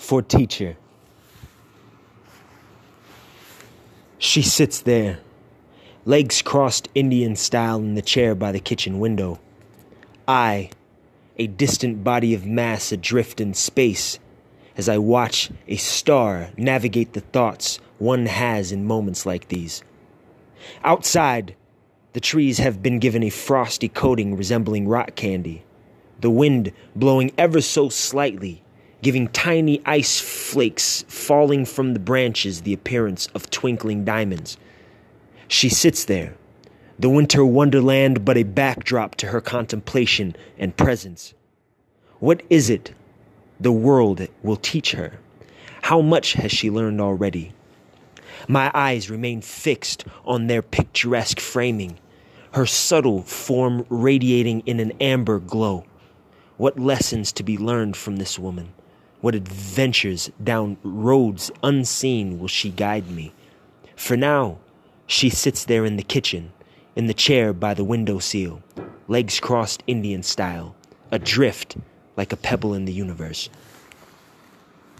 for teacher. She sits there, legs crossed Indian style in the chair by the kitchen window. I, a distant body of mass adrift in space, as I watch a star navigate the thoughts one has in moments like these. Outside, the trees have been given a frosty coating resembling rock candy, the wind blowing ever so slightly, giving tiny ice flakes falling from the branches the appearance of twinkling diamonds. She sits there, the winter wonderland but a backdrop to her contemplation and presence. What is it the world will teach her? How much has she learned already? My eyes remain fixed on their picturesque framing, her subtle form radiating in an amber glow. What lessons to be learned from this woman? What adventures down roads unseen will she guide me? For now, she sits there in the kitchen, in the chair by the window sill, legs crossed Indian style, adrift like a pebble in the universe.